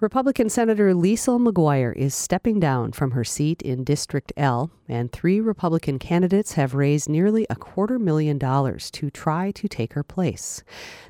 Republican Senator Lesil McGuire is stepping down from her seat in District L, and three Republican candidates have raised nearly a quarter million dollars to try to take her place.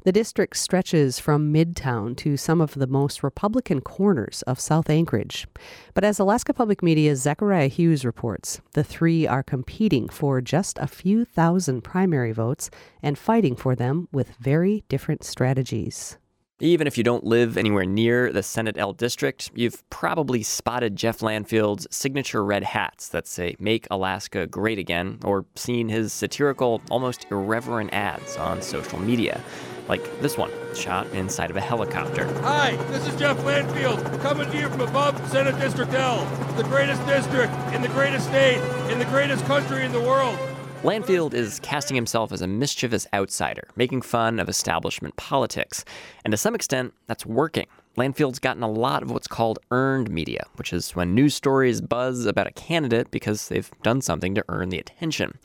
The district stretches from Midtown to some of the most Republican corners of South Anchorage. But as Alaska Public Media's Zachariah Hughes reports, the three are competing for just a few thousand primary votes and fighting for them with very different strategies. Even if you don't live anywhere near the Senate L district, you've probably spotted Jeff Landfield's signature red hats that say Make Alaska Great Again, or seen his satirical, almost irreverent ads on social media. Like this one, shot inside of a helicopter. Hi, this is Jeff Landfield, coming to you from above Senate District L, the greatest district in the greatest state, in the greatest country in the world. Landfield is casting himself as a mischievous outsider, making fun of establishment politics. And to some extent, that's working. Landfield's gotten a lot of what's called earned media, which is when news stories buzz about a candidate because they've done something to earn the attention.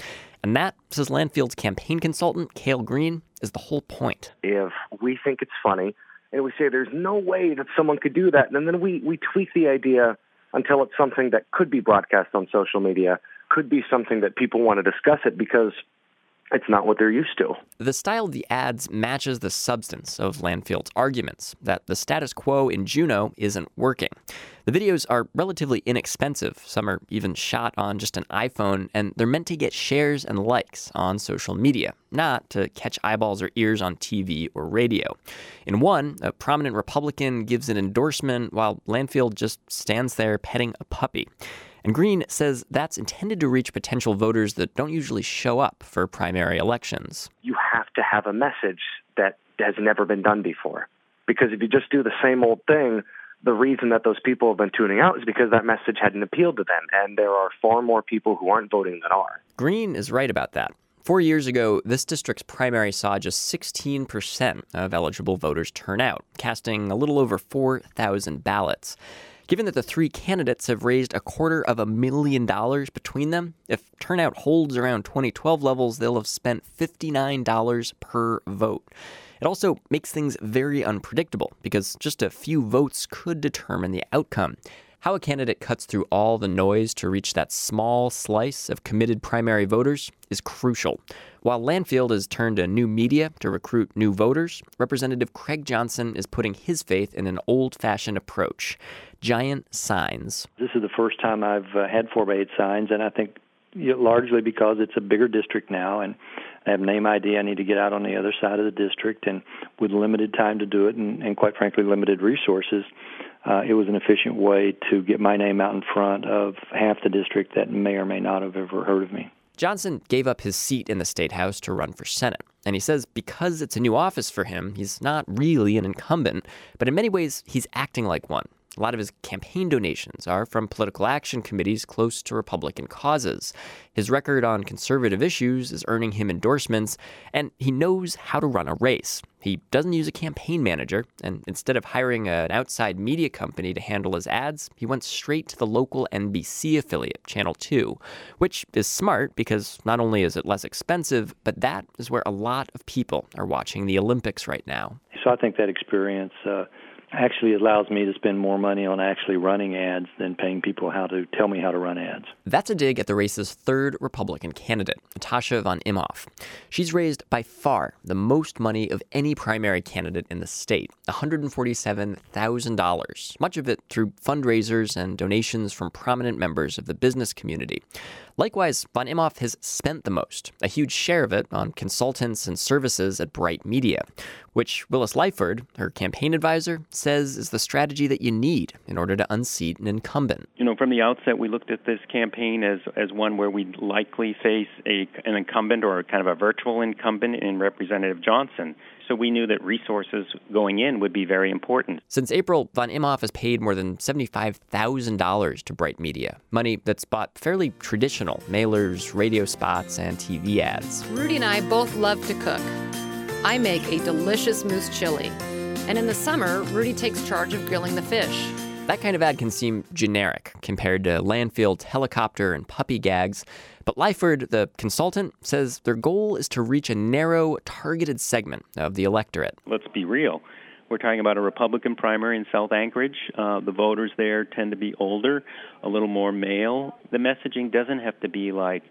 And that, says Landfield's campaign consultant, Cale Green, is the whole point. If we think it's funny and we say there's no way that someone could do that, and then we, we tweak the idea until it's something that could be broadcast on social media could be something that people want to discuss it because it's not what they're used to. The style of the ads matches the substance of Landfield's arguments that the status quo in Juneau isn't working. The videos are relatively inexpensive. Some are even shot on just an iPhone, and they're meant to get shares and likes on social media, not to catch eyeballs or ears on TV or radio. In one, a prominent Republican gives an endorsement while Landfield just stands there petting a puppy. And Green says that's intended to reach potential voters that don't usually show up for primary elections. You have to have a message that has never been done before. Because if you just do the same old thing, the reason that those people have been tuning out is because that message hadn't appealed to them. And there are far more people who aren't voting than are. Green is right about that. Four years ago, this district's primary saw just 16% of eligible voters turn out, casting a little over 4,000 ballots. Given that the three candidates have raised a quarter of a million dollars between them, if turnout holds around 2012 levels, they'll have spent $59 per vote. It also makes things very unpredictable because just a few votes could determine the outcome. How a candidate cuts through all the noise to reach that small slice of committed primary voters is crucial. While Landfield has turned to new media to recruit new voters, Representative Craig Johnson is putting his faith in an old fashioned approach giant signs. This is the first time I've uh, had 4 by 8 signs, and I think you know, largely because it's a bigger district now and I have name ID. I need to get out on the other side of the district, and with limited time to do it, and, and quite frankly, limited resources, uh, it was an efficient way to get my name out in front of half the district that may or may not have ever heard of me. Johnson gave up his seat in the state house to run for Senate. And he says because it's a new office for him, he's not really an incumbent, but in many ways, he's acting like one. A lot of his campaign donations are from political action committees close to Republican causes. His record on conservative issues is earning him endorsements, and he knows how to run a race. He doesn't use a campaign manager, and instead of hiring an outside media company to handle his ads, he went straight to the local NBC affiliate, Channel 2, which is smart because not only is it less expensive, but that is where a lot of people are watching the Olympics right now. So I think that experience. Uh actually allows me to spend more money on actually running ads than paying people how to tell me how to run ads. That's a dig at the race's third Republican candidate, Natasha von Imhoff. She's raised by far the most money of any primary candidate in the state, $147,000, much of it through fundraisers and donations from prominent members of the business community. Likewise, von Imhoff has spent the most, a huge share of it on consultants and services at Bright Media, which Willis Lyford, her campaign advisor, says is the strategy that you need in order to unseat an incumbent. You know, from the outset, we looked at this campaign as, as one where we'd likely face a, an incumbent or kind of a virtual incumbent in Representative Johnson. So we knew that resources going in would be very important. Since April, von Imhoff has paid more than $75,000 to Bright Media, money that's bought fairly traditional mailers, radio spots, and TV ads. Rudy and I both love to cook. I make a delicious moose chili. And in the summer, Rudy takes charge of grilling the fish. That kind of ad can seem generic compared to Landfield's helicopter and puppy gags, but Lyford, the consultant, says their goal is to reach a narrow, targeted segment of the electorate. Let's be real We're talking about a Republican primary in South Anchorage. Uh, the voters there tend to be older, a little more male. The messaging doesn't have to be like,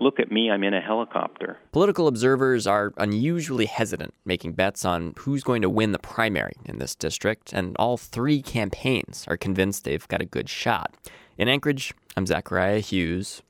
look at me, I'm in a helicopter. Political observers are unusually hesitant making bets on who's going to win the primary in this district, and all three campaigns are convinced they've got a good shot. In Anchorage, I'm Zachariah Hughes